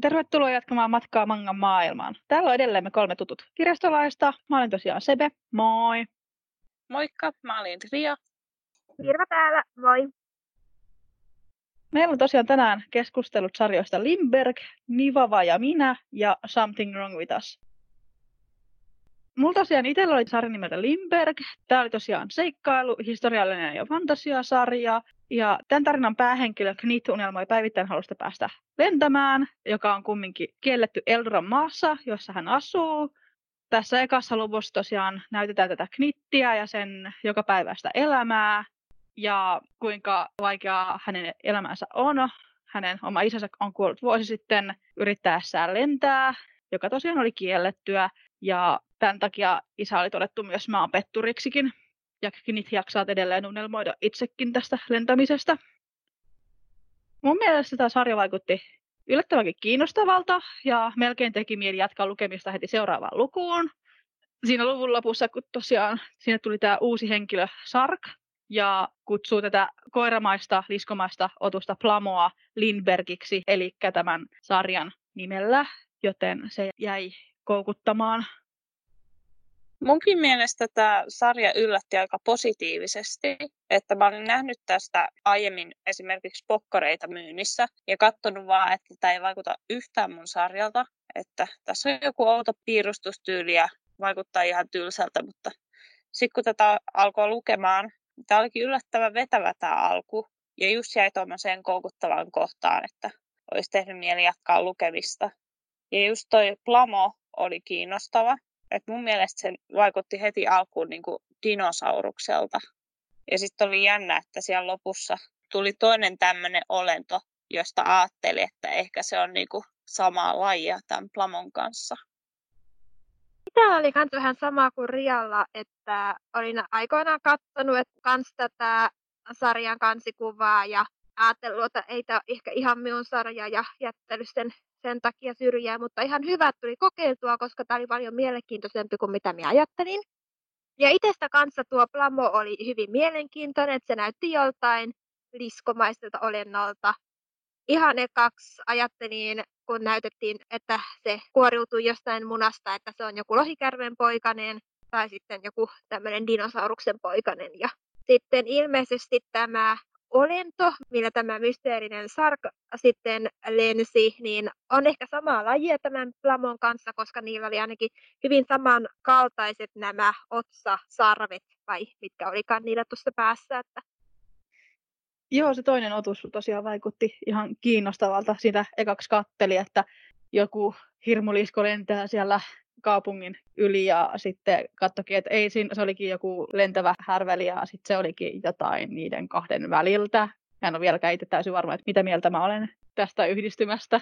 Tervetuloa jatkamaan matkaa mangan maailmaan. Täällä on edelleen me kolme tutut kirjastolaista. Mä olen tosiaan Sebe, moi. Moikka, mä olen Ria. Virva täällä, moi. Meillä on tosiaan tänään keskustellut sarjoista Limberg, Nivava ja minä ja Something Wrong With Us. Mulla tosiaan itsellä oli sarja nimeltä Limberg. Tämä oli tosiaan seikkailu, historiallinen ja fantasiasarja. Ja tämän tarinan päähenkilö Knit unelmoi päivittäin halusta päästä lentämään, joka on kumminkin kielletty Eldoran maassa, jossa hän asuu. Tässä ekassa luvussa tosiaan näytetään tätä Knittiä ja sen jokapäiväistä elämää ja kuinka vaikeaa hänen elämänsä on. Hänen oma isänsä on kuollut vuosi sitten yrittäessään lentää, joka tosiaan oli kiellettyä. Ja tämän takia isä oli todettu myös maanpetturiksikin. Ja Knit jaksaa edelleen unelmoida itsekin tästä lentämisestä. Mun mielestä tämä sarja vaikutti yllättävänkin kiinnostavalta ja melkein teki mieli jatkaa lukemista heti seuraavaan lukuun. Siinä luvun lopussa, kun tosiaan siinä tuli tämä uusi henkilö Sark ja kutsuu tätä koiramaista, liskomaista otusta Plamoa Lindbergiksi, eli tämän sarjan nimellä, joten se jäi koukuttamaan. Munkin mielestä tämä sarja yllätti aika positiivisesti, että mä olin nähnyt tästä aiemmin esimerkiksi pokkareita myynnissä ja katsonut vaan, että tämä ei vaikuta yhtään mun sarjalta, että tässä on joku outo piirustustyyli ja vaikuttaa ihan tylsältä, mutta sitten kun tätä alkoi lukemaan, tämä olikin yllättävän vetävä tämä alku ja just jäi tuommoiseen koukuttavan kohtaan, että olisi tehnyt mieli jatkaa lukemista. Ja just toi Plamo oli kiinnostava, et mun mielestä se vaikutti heti alkuun niin kuin dinosaurukselta. Ja sitten oli jännä, että siellä lopussa tuli toinen tämmöinen olento, josta ajatteli, että ehkä se on niin kuin samaa lajia tämän Plamon kanssa. Tämä oli myös vähän sama kuin Rialla, että olin aikoinaan katsonut että kans tätä sarjan kansikuvaa ja ajatellut, että ei tämä ehkä ihan minun sarja ja jättänyt sen sen takia syrjää, mutta ihan hyvä tuli kokeiltua, koska tämä oli paljon mielenkiintoisempi kuin mitä minä ajattelin. Ja itsestä kanssa tuo Plamo oli hyvin mielenkiintoinen, että se näytti joltain liskomaiselta olennolta. Ihan kaksi ajattelin, kun näytettiin, että se kuoriutui jostain munasta, että se on joku lohikärven poikainen tai sitten joku tämmöinen dinosauruksen poikainen. Ja sitten ilmeisesti tämä olento, millä tämä mysteerinen sark sitten lensi, niin on ehkä samaa lajia tämän Plamon kanssa, koska niillä oli ainakin hyvin samankaltaiset nämä otsasarvet, vai mitkä olikaan niillä tuossa päässä. Että... Joo, se toinen otus tosiaan vaikutti ihan kiinnostavalta. Sitä ekaksi katteli, että joku hirmulisko lentää siellä kaupungin yli ja sitten katsokin, että ei, se olikin joku lentävä härveli ja sitten se olikin jotain niiden kahden väliltä. En ole vieläkään itse täysin varma, että mitä mieltä mä olen tästä yhdistymästä.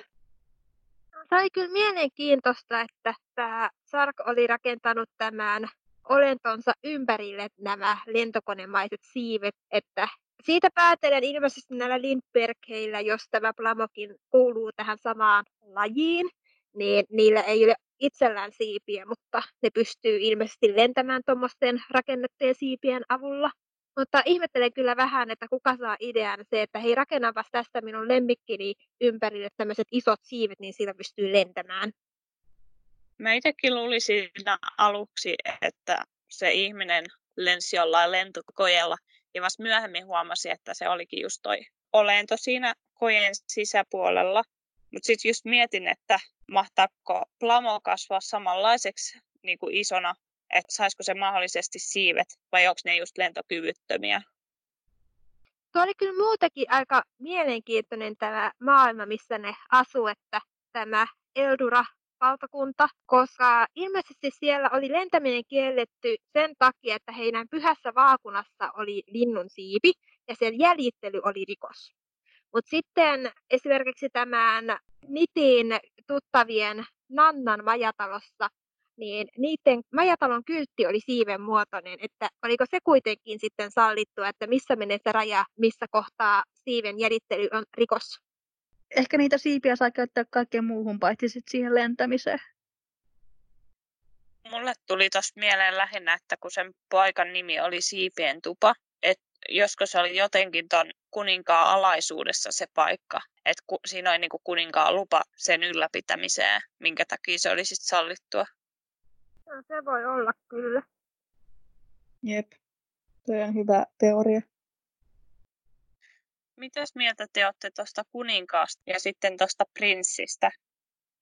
Se oli kyllä mielenkiintoista, että tämä Sark oli rakentanut tämän olentonsa ympärille nämä lentokonemaiset siivet, että siitä päätellen ilmeisesti näillä Lindbergheillä, jos tämä Plamokin kuuluu tähän samaan lajiin, niin niillä ei ole itsellään siipiä, mutta ne pystyy ilmeisesti lentämään tuommoisten rakennettujen siipien avulla. Mutta ihmettelen kyllä vähän, että kuka saa idean se, että hei rakennapas tästä minun lemmikkini ympärille tämmöiset isot siivet, niin sillä pystyy lentämään. Mä itsekin luulin siinä aluksi, että se ihminen lensi jollain lentokojella ja vasta myöhemmin huomasi, että se olikin just toi olento siinä kojen sisäpuolella. Mutta sitten just mietin, että mahtaako plamo kasvaa samanlaiseksi niin kuin isona, että saisiko se mahdollisesti siivet vai onko ne just lentokyvyttömiä? Tuo oli kyllä muutenkin aika mielenkiintoinen tämä maailma, missä ne asuu, että tämä Eldura valtakunta, koska ilmeisesti siellä oli lentäminen kielletty sen takia, että heidän pyhässä vaakunassa oli linnun siipi ja sen jäljittely oli rikos. Mutta sitten esimerkiksi tämän Nitin tuttavien Nannan majatalossa, niin niiden majatalon kyltti oli siiven muotoinen, että oliko se kuitenkin sitten sallittu, että missä menee se raja, missä kohtaa siiven jäljittely on rikos? Ehkä niitä siipiä saa käyttää kaikkeen muuhun paitsi sit siihen lentämiseen. Mulle tuli tuossa mieleen lähinnä, että kun sen paikan nimi oli Siipien tupa, josko se oli jotenkin ton kuninkaan alaisuudessa se paikka, että ku, siinä oli niinku kuninkaan lupa sen ylläpitämiseen, minkä takia se oli sitten sallittua. No, se voi olla kyllä. Jep, se on hyvä teoria. Mitäs mieltä te olette tuosta kuninkaasta ja sitten tuosta prinssistä?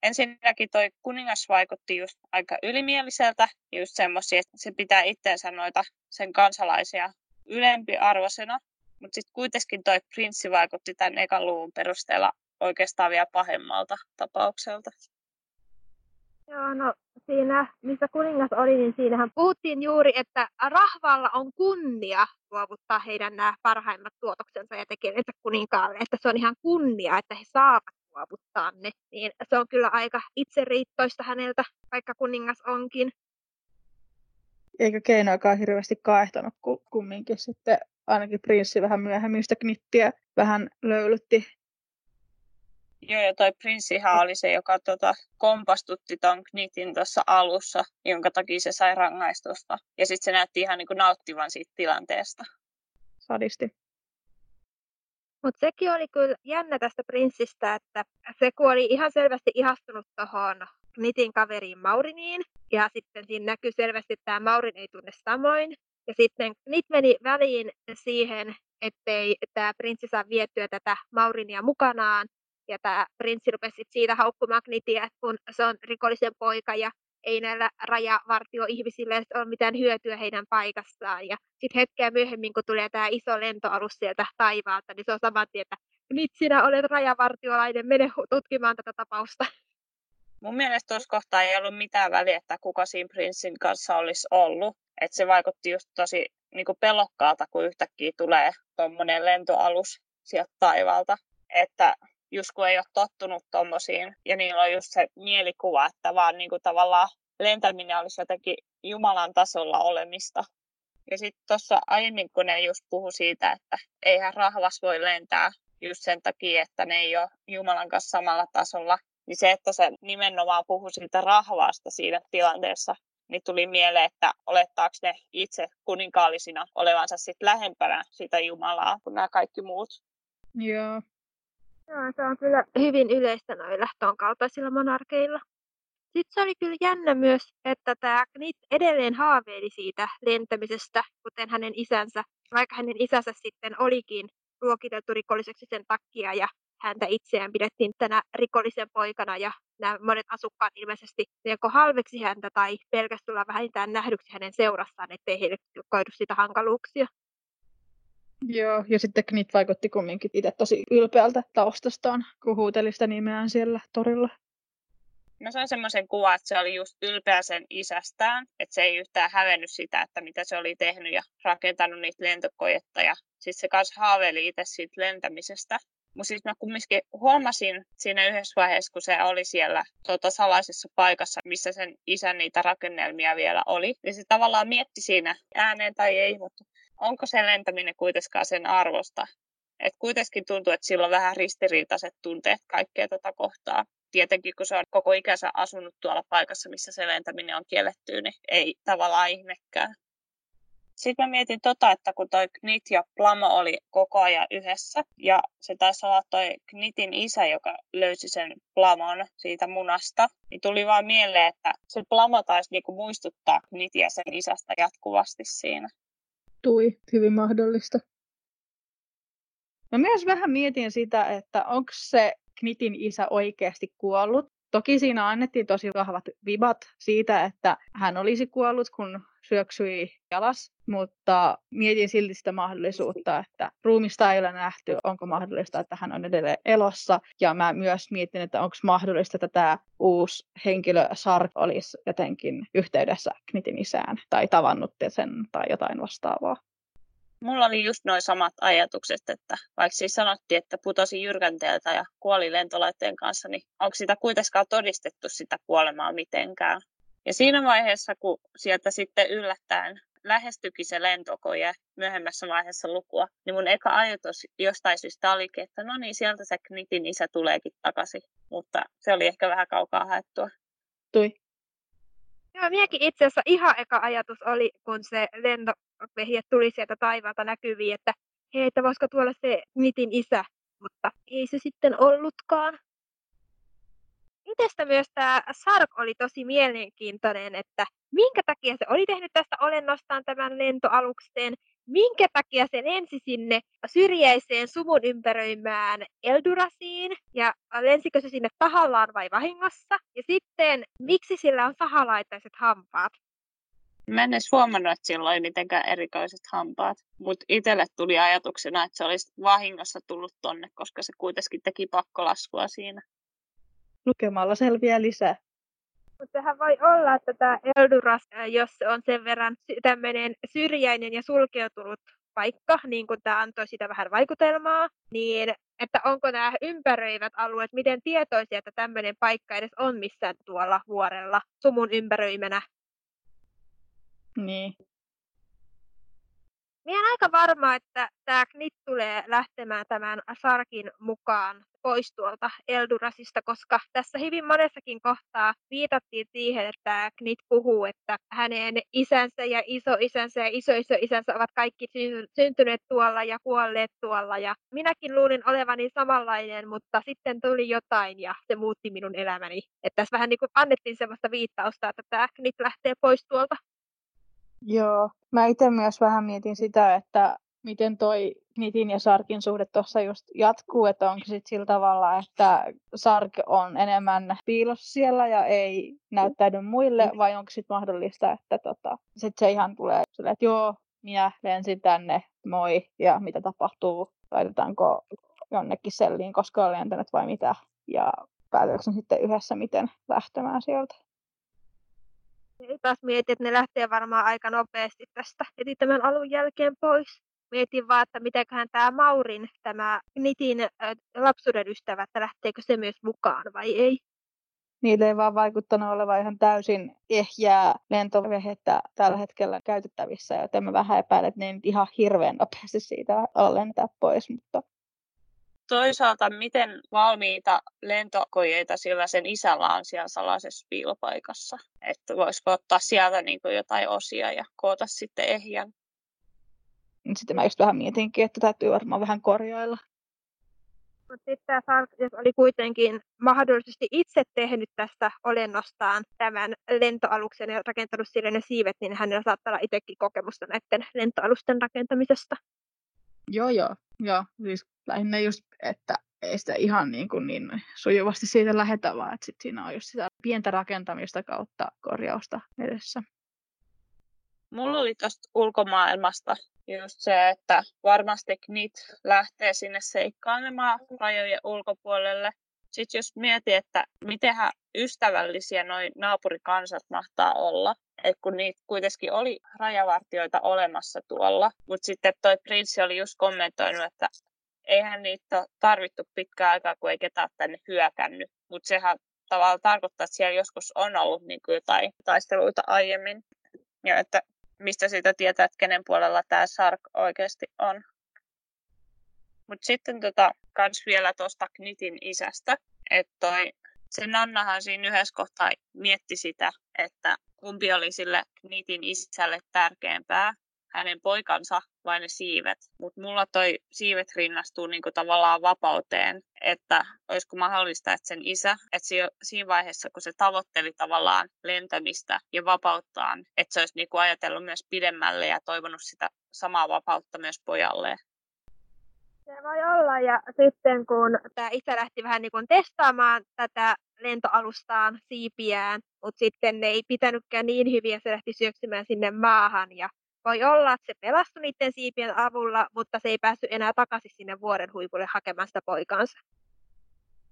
Ensinnäkin toi kuningas vaikutti just aika ylimieliseltä, just semmoisia, että se pitää itseensä noita sen kansalaisia ylempiarvoisena, mutta sitten kuitenkin toi prinssi vaikutti tämän ekan luvun perusteella oikeastaan vielä pahemmalta tapaukselta. Joo, no siinä, missä kuningas oli, niin siinähän puhuttiin juuri, että rahvalla on kunnia luovuttaa heidän nämä parhaimmat tuotoksensa ja tekevät kuninkaalle, että se on ihan kunnia, että he saavat luovuttaa ne. Niin se on kyllä aika itseriittoista häneltä, vaikka kuningas onkin. Eikö keinoakaan hirveästi kaehtanut, kun kumminkin sitten ainakin prinssi vähän myöhemmin sitä knittiä vähän löylytti Joo, ja toi prinssihan oli se, joka tota, kompastutti ton Knitin tuossa alussa, jonka takia se sai rangaistusta. Ja sitten se näytti ihan niin kuin nauttivan siitä tilanteesta. Sadisti. Mutta sekin oli kyllä jännä tästä prinssistä, että se kun oli ihan selvästi ihastunut tuohon Knitin kaveriin Mauriniin, ja sitten siinä näkyy selvästi, että tämä Maurin ei tunne samoin. Ja sitten Knit meni väliin siihen, ettei tämä prinssi saa vietyä tätä Maurinia mukanaan, ja tämä prinssi rupesi siitä haukkumaan Knitia, kun se on rikollisen poika ja ei näillä rajavartioihmisillä ole mitään hyötyä heidän paikassaan. Ja sitten hetkeä myöhemmin, kun tulee tämä iso lentoalus sieltä taivaalta, niin se on saman tien, että nyt sinä olet rajavartiolainen, mene tutkimaan tätä tapausta. Mun mielestä tuossa kohtaa ei ollut mitään väliä, että kuka siinä prinssin kanssa olisi ollut. että se vaikutti just tosi niin kuin pelokkaalta, kun yhtäkkiä tulee tuommoinen lentoalus sieltä taivaalta. Että just kun ei ole tottunut tommosiin. Ja niillä on just se mielikuva, että vaan niin kuin tavallaan lentäminen olisi jotenkin Jumalan tasolla olemista. Ja sitten tuossa aiemmin, kun ne just puhu siitä, että eihän rahvas voi lentää just sen takia, että ne ei ole Jumalan kanssa samalla tasolla, niin se, että se nimenomaan puhu siitä rahvaasta siinä tilanteessa, niin tuli mieleen, että olettaako ne itse kuninkaallisina olevansa sitten lähempänä sitä Jumalaa kuin nämä kaikki muut. Joo, Joo, se on kyllä hyvin yleistä noilla ton kaltaisilla monarkeilla. Sitten se oli kyllä jännä myös, että tämä Knit edelleen haaveili siitä lentämisestä, kuten hänen isänsä, vaikka hänen isänsä sitten olikin luokiteltu rikolliseksi sen takia ja häntä itseään pidettiin tänä rikollisen poikana ja nämä monet asukkaat ilmeisesti joko halveksi häntä tai pelkästään tulla vähintään nähdyksi hänen seurassaan, ettei heille koidu sitä hankaluuksia. Joo, ja sitten Knit vaikutti kumminkin itse tosi ylpeältä taustastaan, kun huuteli sitä nimeään siellä torilla. Mä sain semmoisen kuvan, että se oli just ylpeä sen isästään, että se ei yhtään hävennyt sitä, että mitä se oli tehnyt ja rakentanut niitä lentokojetta. Ja sitten se kanssa haaveili itse siitä lentämisestä. Mutta siis mä kumminkin huomasin siinä yhdessä vaiheessa, kun se oli siellä tota, salaisessa paikassa, missä sen isän niitä rakennelmia vielä oli. Ja se tavallaan mietti siinä ääneen tai ei, mutta onko se lentäminen kuitenkaan sen arvosta. Et kuitenkin tuntuu, että sillä on vähän ristiriitaiset tunteet kaikkea tätä kohtaa. Tietenkin, kun se on koko ikänsä asunut tuolla paikassa, missä se lentäminen on kielletty, niin ei tavallaan ihmekään. Sitten mä mietin tota, että kun toi Knit ja Plamo oli koko ajan yhdessä, ja se taisi olla toi Knitin isä, joka löysi sen Plamon siitä munasta, niin tuli vaan mieleen, että se Plamo taisi niinku muistuttaa Knitia sen isästä jatkuvasti siinä tapahtui, hyvin mahdollista. Mä myös vähän mietin sitä, että onko se Knitin isä oikeasti kuollut. Toki siinä annettiin tosi vahvat vibat siitä, että hän olisi kuollut, kun syöksyi jalas, mutta mietin silti sitä mahdollisuutta, että ruumista ei ole nähty, onko mahdollista, että hän on edelleen elossa. Ja mä myös mietin, että onko mahdollista, että tämä uusi henkilö Sark olisi jotenkin yhteydessä Knitin isään tai tavannut sen tai jotain vastaavaa. Mulla oli just noin samat ajatukset, että vaikka siis sanottiin, että putosi jyrkänteeltä ja kuoli lentolaitteen kanssa, niin onko sitä kuitenkaan todistettu sitä kuolemaa mitenkään? Ja siinä vaiheessa, kun sieltä sitten yllättäen lähestyikin se lentokoje myöhemmässä vaiheessa lukua, niin mun eka ajatus jostain syystä olikin, että no niin, sieltä se Knitin isä tuleekin takaisin. Mutta se oli ehkä vähän kaukaa haettua. Tui. Joo, minäkin itse asiassa ihan eka ajatus oli, kun se lentovehje tuli sieltä taivaalta näkyviin, että hei, että voisiko tuolla se Nitin isä, mutta ei se sitten ollutkaan. Itsestä myös tämä Sark oli tosi mielenkiintoinen, että minkä takia se oli tehnyt tästä olennostaan tämän lentoalukseen, minkä takia se lensi sinne syrjäiseen sumun ympäröimään Eldurasiin ja lensikö se sinne tahallaan vai vahingossa. Ja sitten, miksi sillä on sahalaitaiset hampaat? Mä en edes huomannut, että sillä oli mitenkään erikoiset hampaat, mutta itselle tuli ajatuksena, että se olisi vahingossa tullut tonne, koska se kuitenkin teki pakkolaskua siinä. Lukemalla selviää lisää. Mutta sehän voi olla, että tämä Elduras, jos se on sen verran tämmöinen syrjäinen ja sulkeutunut paikka, niin kuin tämä antoi sitä vähän vaikutelmaa, niin että onko nämä ympäröivät alueet, miten tietoisia, että tämmöinen paikka edes on missään tuolla vuorella sumun ympäröimänä. Niin. Minä olen aika varma, että tämä Knit tulee lähtemään tämän Sarkin mukaan pois tuolta Eldurasista, koska tässä hyvin monessakin kohtaa viitattiin siihen, että Knit puhuu, että hänen isänsä ja isoisänsä ja isoisoisänsä ovat kaikki syntyneet tuolla ja kuolleet tuolla. Ja minäkin luulin olevani samanlainen, mutta sitten tuli jotain ja se muutti minun elämäni. Että tässä vähän niin kuin annettiin sellaista viittausta, että tämä Knit lähtee pois tuolta. Joo, mä itse myös vähän mietin sitä, että miten toi Nitin ja Sarkin suhde tuossa just jatkuu, että onko sitten sillä tavalla, että Sark on enemmän piilossa siellä ja ei näyttäydy muille, vai onko sitten mahdollista, että tota, sit se ihan tulee sille, että joo, minä lensin tänne, moi, ja mitä tapahtuu, laitetaanko jonnekin selliin, koska olen lentänyt vai mitä, ja päätyykö sitten yhdessä miten lähtemään sieltä. Ei taas mieti, että ne lähtee varmaan aika nopeasti tästä heti tämän alun jälkeen pois. Mietin vaan, että mitenköhän tämä Maurin, tämä Nitin äh, lapsuuden ystävä, että lähteekö se myös mukaan vai ei. Niille ei vaan vaikuttanut olevan ihan täysin ehjää lentovehettä tällä hetkellä käytettävissä, joten mä vähän epäilen, että ne ei nyt ihan hirveän nopeasti siitä lentää pois, mutta toisaalta miten valmiita lentokojeita sillä sen isällä on siellä salaisessa piilopaikassa. Että voisiko ottaa sieltä niin kuin jotain osia ja koota sitten ehjän. Sitten mä just vähän mietinkin, että täytyy varmaan vähän korjailla. Mutta sitten tämä jos oli kuitenkin mahdollisesti itse tehnyt tästä olennostaan tämän lentoaluksen ja rakentanut sille ne siivet, niin hänellä saattaa olla itsekin kokemusta näiden lentoalusten rakentamisesta. Joo, joo. Joo, siis lähinnä just, että ei sitä ihan niin, kuin niin sujuvasti siitä lähetä, vaan että sit siinä on just sitä pientä rakentamista kautta korjausta edessä. Mulla oli tuosta ulkomaailmasta just se, että varmasti NIT lähtee sinne seikkailemaan rajojen ulkopuolelle. Sitten jos mietin, että mitenhän ystävällisiä noin naapurikansat mahtaa olla, että kun niitä kuitenkin oli rajavartioita olemassa tuolla, mutta sitten toi prinssi oli just kommentoinut, että eihän niitä tarvittu pitkään aikaa, kun ei ketään tänne hyökännyt. Mutta sehän tavallaan tarkoittaa, että siellä joskus on ollut niin jotain taisteluita aiemmin. Ja että mistä siitä tietää, että kenen puolella tämä Sark oikeasti on. Mutta sitten tota, kans vielä tuosta Knitin isästä, että se Nannahan siinä yhdessä kohtaa mietti sitä, että kumpi oli sille Knitin isälle tärkeämpää, hänen poikansa vai ne siivet. Mutta mulla toi siivet rinnastuu niinku tavallaan vapauteen, että olisiko mahdollista, että sen isä, että siinä vaiheessa kun se tavoitteli tavallaan lentämistä ja vapauttaan, että se olisi niinku ajatellut myös pidemmälle ja toivonut sitä samaa vapautta myös pojalleen. Se voi olla, ja sitten kun tämä isä lähti vähän niin kuin testaamaan tätä lentoalustaan siipiään, mutta sitten ne ei pitänytkään niin hyviä, se lähti syöksymään sinne maahan, ja voi olla, että se pelastui niiden siipien avulla, mutta se ei päässyt enää takaisin sinne vuoren huipulle hakemaan sitä poikaansa.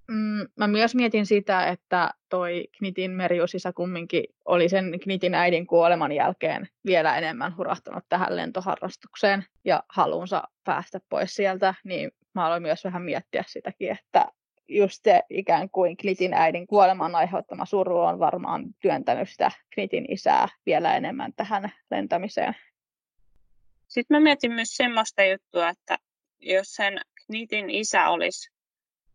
Mm, mä myös mietin sitä, että toi Knitin meriusisä kumminkin oli sen Knitin äidin kuoleman jälkeen vielä enemmän hurahtanut tähän lentoharrastukseen ja halunsa päästä pois sieltä, niin mä aloin myös vähän miettiä sitäkin, että just se ikään kuin Knitin äidin kuoleman aiheuttama suru on varmaan työntänyt sitä Knitin isää vielä enemmän tähän lentämiseen. Sitten mä mietin myös semmoista juttua, että jos sen Knitin isä olisi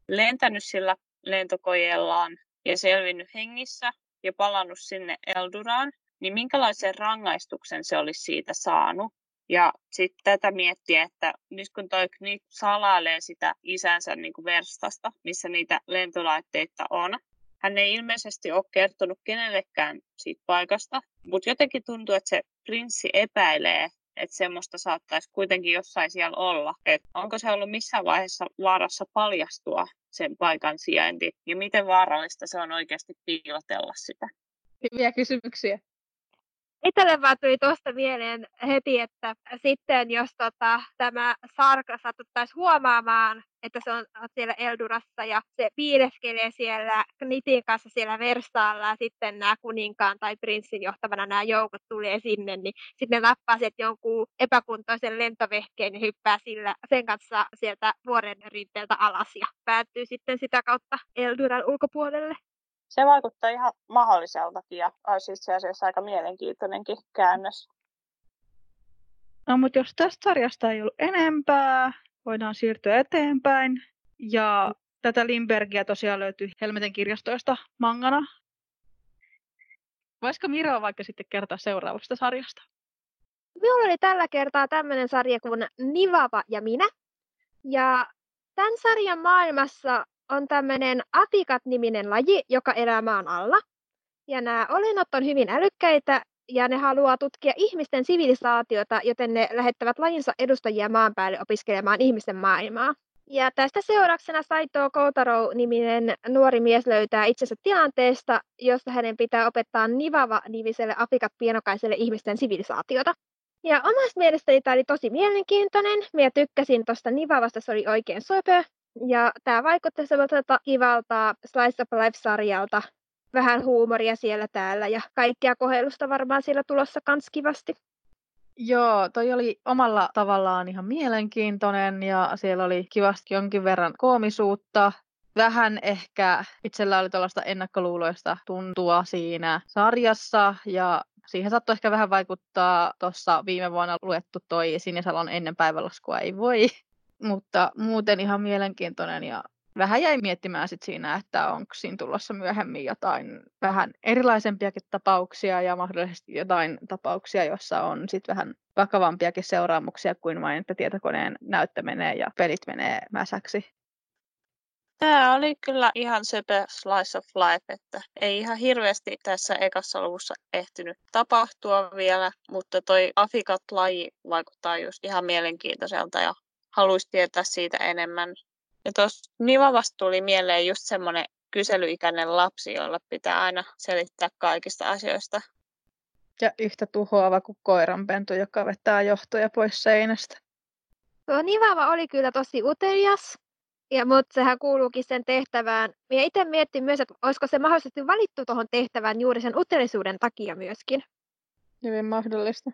lentänyt sillä lentokojeellaan ja selvinnyt hengissä, ja palannut sinne Elduraan, niin minkälaisen rangaistuksen se olisi siitä saanut? Ja sitten tätä miettiä, että nyt kun toi Knit salailee sitä isänsä niin kuin verstasta, missä niitä lentolaitteita on, hän ei ilmeisesti ole kertonut kenellekään siitä paikasta, mutta jotenkin tuntuu, että se prinssi epäilee, että semmoista saattaisi kuitenkin jossain siellä olla. Et onko se ollut missään vaiheessa vaarassa paljastua sen paikan sijainti ja miten vaarallista se on oikeasti piilotella sitä? Hyviä kysymyksiä. Itselle vaan tuli tuosta mieleen heti, että sitten jos tota, tämä sarka satuttaisi huomaamaan, että se on siellä Eldurassa ja se piileskelee siellä Knitin kanssa siellä Versaalla ja sitten nämä kuninkaan tai prinssin johtavana nämä joukot tulee sinne, niin sitten ne lappaa sieltä jonkun epäkuntoisen lentovehkeen ja hyppää sillä, sen kanssa sieltä vuoren rinteeltä alas ja päättyy sitten sitä kautta Elduran ulkopuolelle. Se vaikuttaa ihan mahdolliseltakin ja olisi itse asiassa aika mielenkiintoinenkin käännös. No mutta jos tästä sarjasta ei ollut enempää, voidaan siirtyä eteenpäin. Ja tätä Limbergia tosiaan löytyy Helmeten kirjastoista mangana. Voisiko Miro vaikka sitten kertoa seuraavasta sarjasta? Minulla oli tällä kertaa tämmöinen sarja kuin Nivava ja minä. Ja tämän sarjan maailmassa on tämmöinen afikat-niminen laji, joka elää maan alla. Ja nämä olinnot on hyvin älykkäitä ja ne haluaa tutkia ihmisten sivilisaatiota, joten ne lähettävät lajinsa edustajia maan päälle opiskelemaan ihmisten maailmaa. Ja tästä seurauksena Saito Koutaro-niminen nuori mies löytää itsensä tilanteesta, jossa hänen pitää opettaa Nivava-nimiselle Afrikat pienokaiselle ihmisten sivilisaatiota. Ja omasta mielestäni tämä oli tosi mielenkiintoinen. Minä tykkäsin tuosta Nivavasta, se oli oikein söpö. Ja tämä vaikutti semmoiselta kivalta Slice of Life-sarjalta. Vähän huumoria siellä täällä ja kaikkia kohellusta varmaan siellä tulossa kans kivasti. Joo, toi oli omalla tavallaan ihan mielenkiintoinen ja siellä oli kivasti jonkin verran koomisuutta. Vähän ehkä itsellä oli tällaista ennakkoluuloista tuntua siinä sarjassa ja siihen saattoi ehkä vähän vaikuttaa tuossa viime vuonna luettu toi Sinisalon ennen päivälaskua ei voi mutta muuten ihan mielenkiintoinen ja vähän jäi miettimään sit siinä, että onko siinä tulossa myöhemmin jotain vähän erilaisempiakin tapauksia ja mahdollisesti jotain tapauksia, joissa on sit vähän vakavampiakin seuraamuksia kuin vain, että tietokoneen näyttö menee ja pelit menee mäsäksi. Tämä oli kyllä ihan söpö slice of life, että ei ihan hirveästi tässä ekassa luvussa ehtinyt tapahtua vielä, mutta toi Afikat-laji vaikuttaa just ihan mielenkiintoiselta ja haluaisi tietää siitä enemmän. Ja tuossa Nivavasta tuli mieleen just semmoinen kyselyikäinen lapsi, jolla pitää aina selittää kaikista asioista. Ja yhtä tuhoava kuin koiranpentu, joka vetää johtoja pois seinästä. Tuo Nivava oli kyllä tosi utelias, ja, mutta sehän kuuluukin sen tehtävään. Ja itse miettin myös, että olisiko se mahdollisesti valittu tuohon tehtävään juuri sen utelisuuden takia myöskin. Hyvin mahdollista.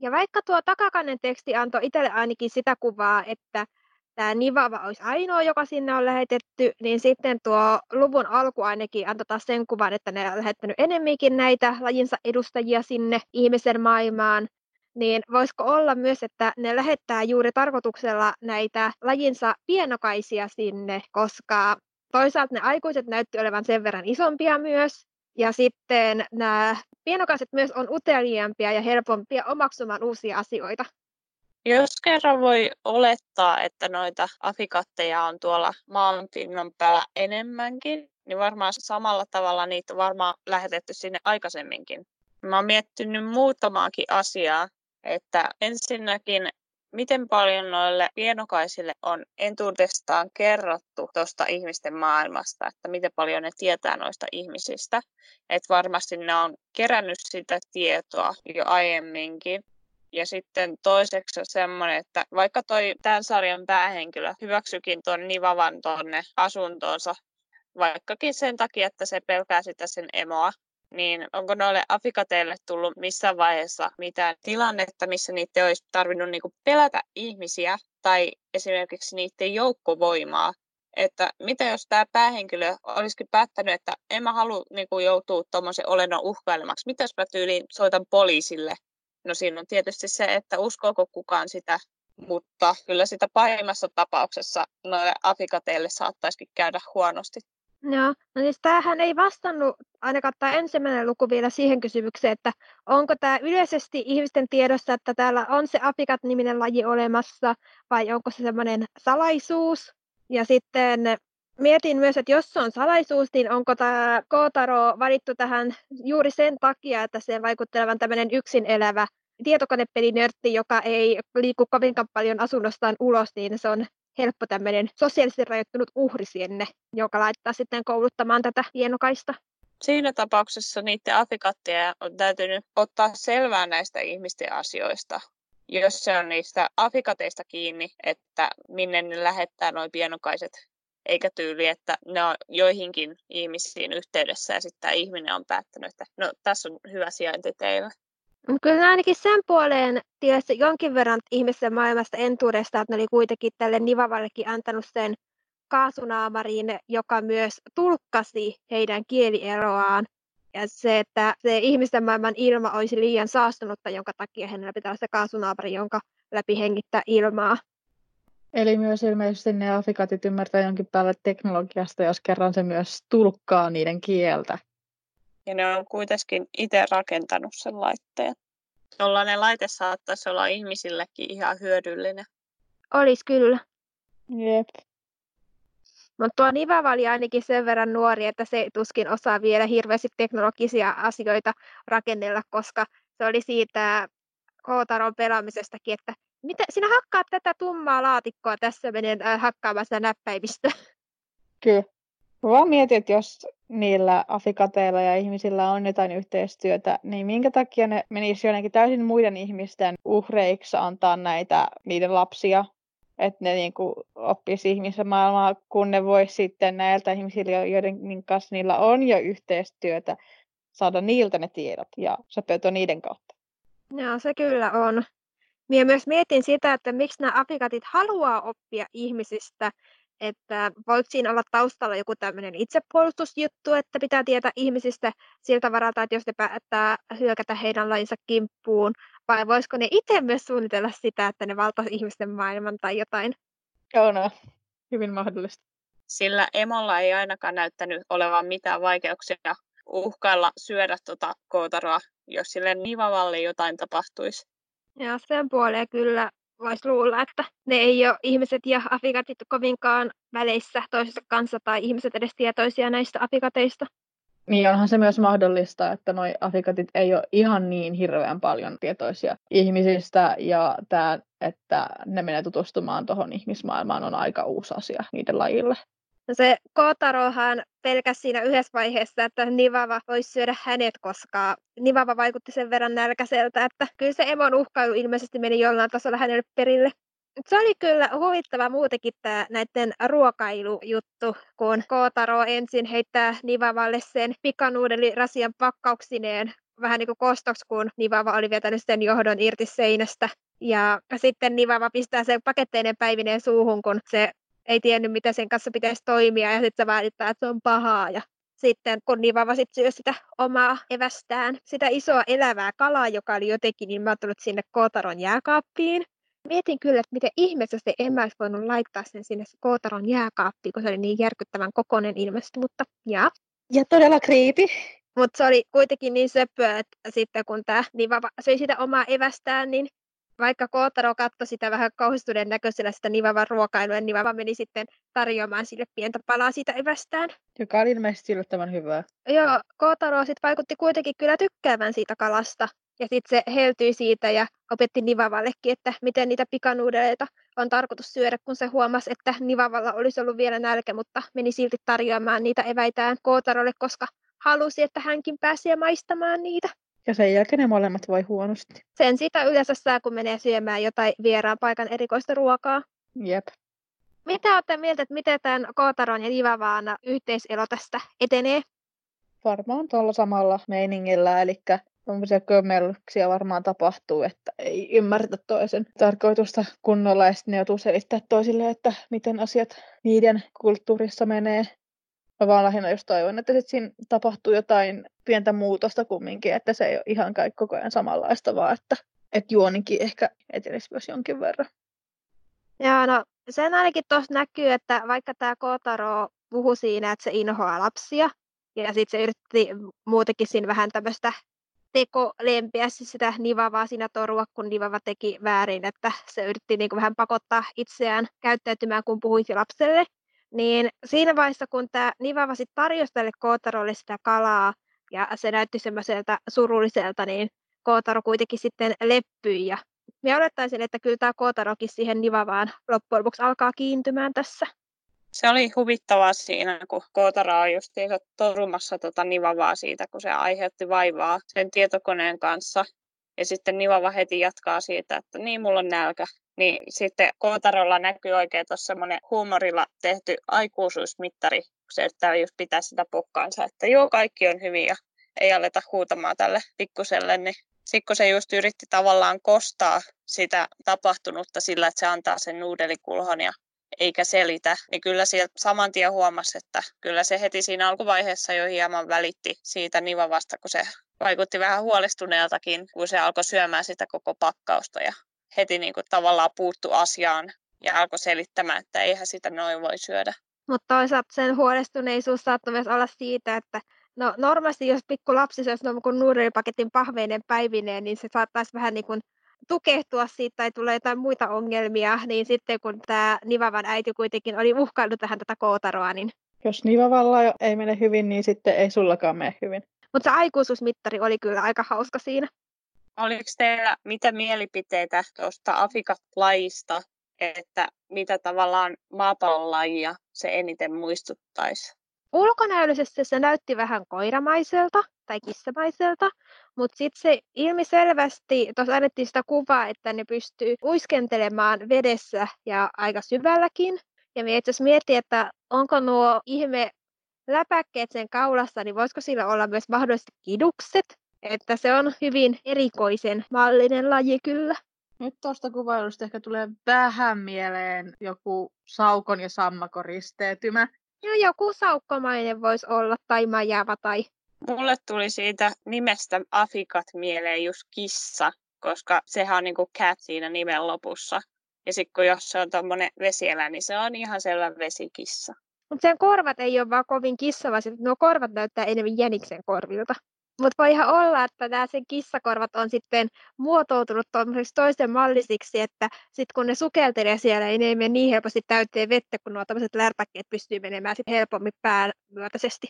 Ja vaikka tuo takakannen teksti antoi itselle ainakin sitä kuvaa, että tämä Nivava olisi ainoa, joka sinne on lähetetty, niin sitten tuo luvun alku ainakin antoi taas sen kuvan, että ne on lähettänyt enemminkin näitä lajinsa edustajia sinne ihmisen maailmaan. Niin voisiko olla myös, että ne lähettää juuri tarkoituksella näitä lajinsa pienokaisia sinne, koska toisaalta ne aikuiset näytti olevan sen verran isompia myös, ja sitten nämä pienokaiset myös on uteliaampia ja helpompia omaksumaan uusia asioita. Jos kerran voi olettaa, että noita afikatteja on tuolla maanpinnan päällä enemmänkin, niin varmaan samalla tavalla niitä on varmaan lähetetty sinne aikaisemminkin. Mä oon miettinyt muutamaakin asiaa, että ensinnäkin miten paljon noille pienokaisille on entuudestaan kerrottu tuosta ihmisten maailmasta, että miten paljon ne tietää noista ihmisistä. Että varmasti ne on kerännyt sitä tietoa jo aiemminkin. Ja sitten toiseksi semmoinen, että vaikka toi tämän sarjan päähenkilö hyväksykin tuon Nivavan tuonne asuntoonsa, vaikkakin sen takia, että se pelkää sitä sen emoa, niin onko noille afikateille tullut missään vaiheessa mitään tilannetta, missä niitä olisi tarvinnut niinku pelätä ihmisiä tai esimerkiksi niiden joukkovoimaa? Että mitä jos tämä päähenkilö olisikin päättänyt, että en mä halua niinku joutua tuommoisen olennon uhkailemaksi. Mitä jos mä tyyliin soitan poliisille? No siinä on tietysti se, että uskooko kukaan sitä, mutta kyllä sitä pahimmassa tapauksessa noille afikateille saattaisikin käydä huonosti. Joo, no siis tämähän ei vastannut ainakaan tämä ensimmäinen luku vielä siihen kysymykseen, että onko tämä yleisesti ihmisten tiedossa, että täällä on se apikat-niminen laji olemassa, vai onko se semmoinen salaisuus. Ja sitten mietin myös, että jos se on salaisuus, niin onko tämä Kootaro valittu tähän juuri sen takia, että se vaikuttelevan tämmöinen yksin elävä tietokonepelinörtti, joka ei liiku kovinkaan paljon asunnostaan ulos, niin se on helppo tämmöinen sosiaalisesti rajoittunut uhri sinne, joka laittaa sitten kouluttamaan tätä hienokaista. Siinä tapauksessa niiden afikattien on täytynyt ottaa selvää näistä ihmisten asioista. Jos se on niistä afikateista kiinni, että minne ne lähettää noin pienokaiset, eikä tyyli, että ne on joihinkin ihmisiin yhteydessä ja sitten tämä ihminen on päättänyt, että no tässä on hyvä sijainti teillä. Kyllä ainakin sen puoleen tiesi jonkin verran ihmisten maailmasta entuudesta, että ne oli kuitenkin tälle Nivavallekin antanut sen kaasunaamariin, joka myös tulkkasi heidän kielieroaan. Ja se, että se ihmisten maailman ilma olisi liian saastunutta, jonka takia hänellä pitää olla se kaasunaamari, jonka läpi hengittää ilmaa. Eli myös ilmeisesti ne afikatit ymmärtää jonkin päälle teknologiasta, jos kerran se myös tulkkaa niiden kieltä. Ja ne on kuitenkin itse rakentanut sen laitteen. Jollainen laite saattaisi olla ihmisillekin ihan hyödyllinen. Olisi kyllä. Jep. Mutta tuo Nivava oli ainakin sen verran nuori, että se tuskin osaa vielä hirveästi teknologisia asioita rakennella, koska se oli siitä Kootaron pelaamisestakin, että mitä, sinä hakkaat tätä tummaa laatikkoa, tässä menen äh, hakkaamaan sitä näppäimistä. Kyllä. Mä vaan mietin, että jos niillä afikateilla ja ihmisillä on jotain yhteistyötä, niin minkä takia ne menisi jonnekin täysin muiden ihmisten uhreiksi antaa näitä niiden lapsia, että ne niinku oppisi ihmisen maailmaa, kun ne voisi sitten näiltä ihmisillä, joiden kanssa niillä on jo yhteistyötä, saada niiltä ne tiedot ja sopeutua niiden kautta. Joo, se kyllä on. Minä myös mietin sitä, että miksi nämä afikatit haluaa oppia ihmisistä, että voiko siinä olla taustalla joku tämmöinen itsepuolustusjuttu, että pitää tietää ihmisistä siltä varalta, että jos ne päättää hyökätä heidän lajinsa kimppuun, vai voisiko ne itse myös suunnitella sitä, että ne valtaisi ihmisten maailman tai jotain? Joo, no. Hyvin mahdollista. Sillä emolla ei ainakaan näyttänyt olevan mitään vaikeuksia uhkailla syödä tuota kootaroa, jos sille nivavalle jotain tapahtuisi. Ja sen puoleen kyllä voisi luulla, että ne ei ole ihmiset ja afikatit kovinkaan väleissä toisensa kanssa tai ihmiset edes tietoisia näistä afikateista. Niin onhan se myös mahdollista, että noi afikatit ei ole ihan niin hirveän paljon tietoisia ihmisistä ja tämä, että ne menee tutustumaan tuohon ihmismaailmaan on aika uusi asia niiden lajille. No se Kotarohan pelkäsi siinä yhdessä vaiheessa, että Nivava voisi syödä hänet, koska Nivava vaikutti sen verran nälkäiseltä, että kyllä se emon uhkailu ilmeisesti meni jollain tasolla hänelle perille. Se oli kyllä huvittava muutenkin tämä näiden ruokailujuttu, kun Kotaro ensin heittää Nivavalle sen pikanuudelirasian pakkauksineen vähän niin kuin kostoksi, kun Nivava oli vetänyt sen johdon irti seinästä. Ja sitten Nivava pistää sen paketteinen päivineen suuhun, kun se ei tiennyt, mitä sen kanssa pitäisi toimia, ja sitten se väittää, että se on pahaa, ja sitten kun Nivava sit syö sitä omaa evästään, sitä isoa elävää kalaa, joka oli jotenkin niin tullut sinne Kootaron jääkaappiin. Mietin kyllä, että miten ihmeessä se en olisi voinut laittaa sen sinne Kootaron jääkaappiin, kun se oli niin järkyttävän kokoinen ilmeisesti, mutta ja. Ja todella kriipi. Mutta se oli kuitenkin niin söpöä, että sitten kun tämä Nivava söi sitä omaa evästään, niin vaikka Kootaro katsoi sitä vähän kauhistuneen näköisellä sitä Nivavan ruokailua, niin Nivava meni sitten tarjoamaan sille pientä palaa siitä evästään. Joka oli ilmeisesti yllättävän hyvää. Joo, Kootaro sitten vaikutti kuitenkin kyllä tykkäävän siitä kalasta. Ja sitten se heltyi siitä ja opetti Nivavallekin, että miten niitä pikanuudeleita on tarkoitus syödä, kun se huomasi, että Nivavalla olisi ollut vielä nälkä, mutta meni silti tarjoamaan niitä eväitään Kootarolle, koska halusi, että hänkin pääsi maistamaan niitä. Ja sen jälkeen ne molemmat voi huonosti. Sen sitä yleensä saa, kun menee syömään jotain vieraan paikan erikoista ruokaa. Jep. Mitä olette mieltä, että miten tämän Kootaron ja Nivavaan yhteiselo tästä etenee? Varmaan tuolla samalla meiningillä, eli tuommoisia kömmellyksia varmaan tapahtuu, että ei ymmärretä toisen tarkoitusta kunnolla ja sitten ne joutuu selittää toisille, että miten asiat niiden kulttuurissa menee. Mä vaan lähinnä just toivon, että sit siinä tapahtuu jotain pientä muutosta kumminkin, että se ei ole ihan kaikki koko ajan samanlaista, vaan että, että juonikin ehkä etenisi myös jonkin verran. Joo, no sen ainakin tuossa näkyy, että vaikka tämä Kotaro puhui siinä, että se inhoaa lapsia. Ja sitten se yritti muutenkin siinä vähän tämmöistä tekolempiä siis sitä Nivavaa siinä torua, kun Nivava teki väärin, että se yritti niin kuin vähän pakottaa itseään käyttäytymään, kun puhuisi lapselle. Niin siinä vaiheessa, kun tämä Nivava sitten tarjosi tälle Kootarolle sitä kalaa, ja se näytti semmoiselta surulliselta, niin Kootaro kuitenkin sitten leppyi. Ja minä olettaisin, että kyllä tämä Kootarokin siihen Nivavaan loppujen lopuksi alkaa kiintymään tässä. Se oli huvittavaa siinä, kun Kootara on just torumassa tota Nivavaa siitä, kun se aiheutti vaivaa sen tietokoneen kanssa. Ja sitten Nivava heti jatkaa siitä, että niin, mulla on nälkä. Niin sitten Kootarolla näkyy oikein tuossa semmoinen huumorilla tehty aikuisuusmittari, se yrittää just pitää sitä pokkaansa, että joo, kaikki on hyvin ja ei aleta huutamaan tälle pikkuselle, niin sitten kun se just yritti tavallaan kostaa sitä tapahtunutta sillä, että se antaa sen nuudelikulhon ja eikä selitä, niin kyllä sieltä saman tien huomasi, että kyllä se heti siinä alkuvaiheessa jo hieman välitti siitä nivavasta, kun se vaikutti vähän huolestuneeltakin, kun se alkoi syömään sitä koko pakkausta ja heti niin kuin tavallaan puuttu asiaan ja alkoi selittämään, että eihän sitä noin voi syödä. Mutta toisaalta sen huolestuneisuus saattoi myös olla siitä, että no normaalisti jos pikku lapsi söisi kun nuudelipaketin pahveinen päivineen, niin se saattaisi vähän niin kuin tukehtua siitä tai tulee jotain muita ongelmia, niin sitten kun tämä Nivavan äiti kuitenkin oli uhkaillut tähän tätä kootaroa, niin... Jos Nivavalla ei mene hyvin, niin sitten ei sullakaan mene hyvin. Mutta se aikuisuusmittari oli kyllä aika hauska siinä. Oliko teillä mitä mielipiteitä tuosta Afrikat-lajista, että mitä tavallaan maapallon lajia se eniten muistuttaisi? Ulkonäöllisesti se näytti vähän koiramaiselta tai kissamaiselta, mutta sitten se ilmiselvästi, tuossa annettiin sitä kuvaa, että ne pystyy uiskentelemaan vedessä ja aika syvälläkin. Ja me itse miettii, että onko nuo ihme läpäkkeet sen kaulassa, niin voisiko sillä olla myös mahdollisesti kidukset? Että se on hyvin erikoisen mallinen laji kyllä. Nyt tuosta kuvailusta ehkä tulee vähän mieleen joku saukon ja sammakon risteytymä. Ja joku saukkomainen voisi olla, tai majava, tai... Mulle tuli siitä nimestä Afikat mieleen just kissa, koska sehän on niinku cat siinä nimen lopussa. Ja sitten kun jos se on tuommoinen vesieläin, niin se on ihan selvä vesikissa. Mutta sen korvat ei ole vaan kovin kissavaiset, nuo korvat näyttää enemmän jäniksen korvilta. Mutta voi ihan olla, että nämä sen kissakorvat on sitten muotoutunut toisen mallisiksi, että sitten kun ne sukeltelee siellä, niin ne ei mene niin helposti täyteen vettä, kun nuo tämmöiset lärpäkkeet pystyy menemään sit helpommin päämyötäisesti.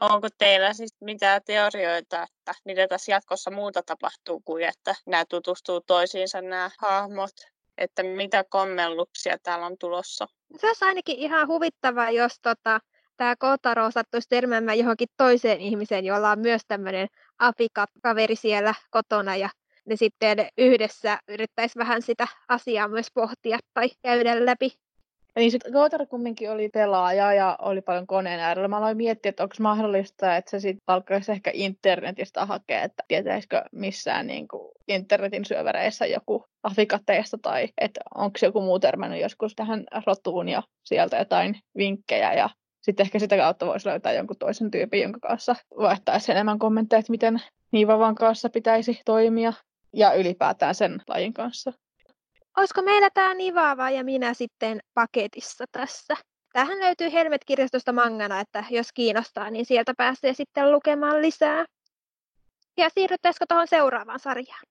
Onko teillä siis mitään teorioita, että mitä tässä jatkossa muuta tapahtuu kuin, että nämä tutustuu toisiinsa nämä hahmot? Että mitä kommelluksia täällä on tulossa? Se olisi ainakin ihan huvittavaa, jos tota, tämä Kotaro sattuisi törmäämään johonkin toiseen ihmiseen, jolla on myös tämmöinen Afrikat-kaveri siellä kotona ja ne sitten yhdessä yrittäisi vähän sitä asiaa myös pohtia tai käydä läpi. Niin se Kotaro kumminkin oli pelaaja ja oli paljon koneen äärellä. Mä aloin miettiä, että onko mahdollista, että se sitten alkaisi ehkä internetistä hakea, että tietäisikö missään niin kuin internetin syövereissä joku afikateista tai että onko joku muu törmännyt joskus tähän rotuun ja sieltä jotain vinkkejä ja sitten ehkä sitä kautta voisi löytää jonkun toisen tyypin, jonka kanssa vaihtaisi enemmän kommentteja, että miten Niivavan kanssa pitäisi toimia ja ylipäätään sen lajin kanssa. Olisiko meillä tämä Nivava ja minä sitten paketissa tässä? Tähän löytyy Helmet-kirjastosta mangana, että jos kiinnostaa, niin sieltä pääsee sitten lukemaan lisää. Ja siirryttäisikö tuohon seuraavaan sarjaan?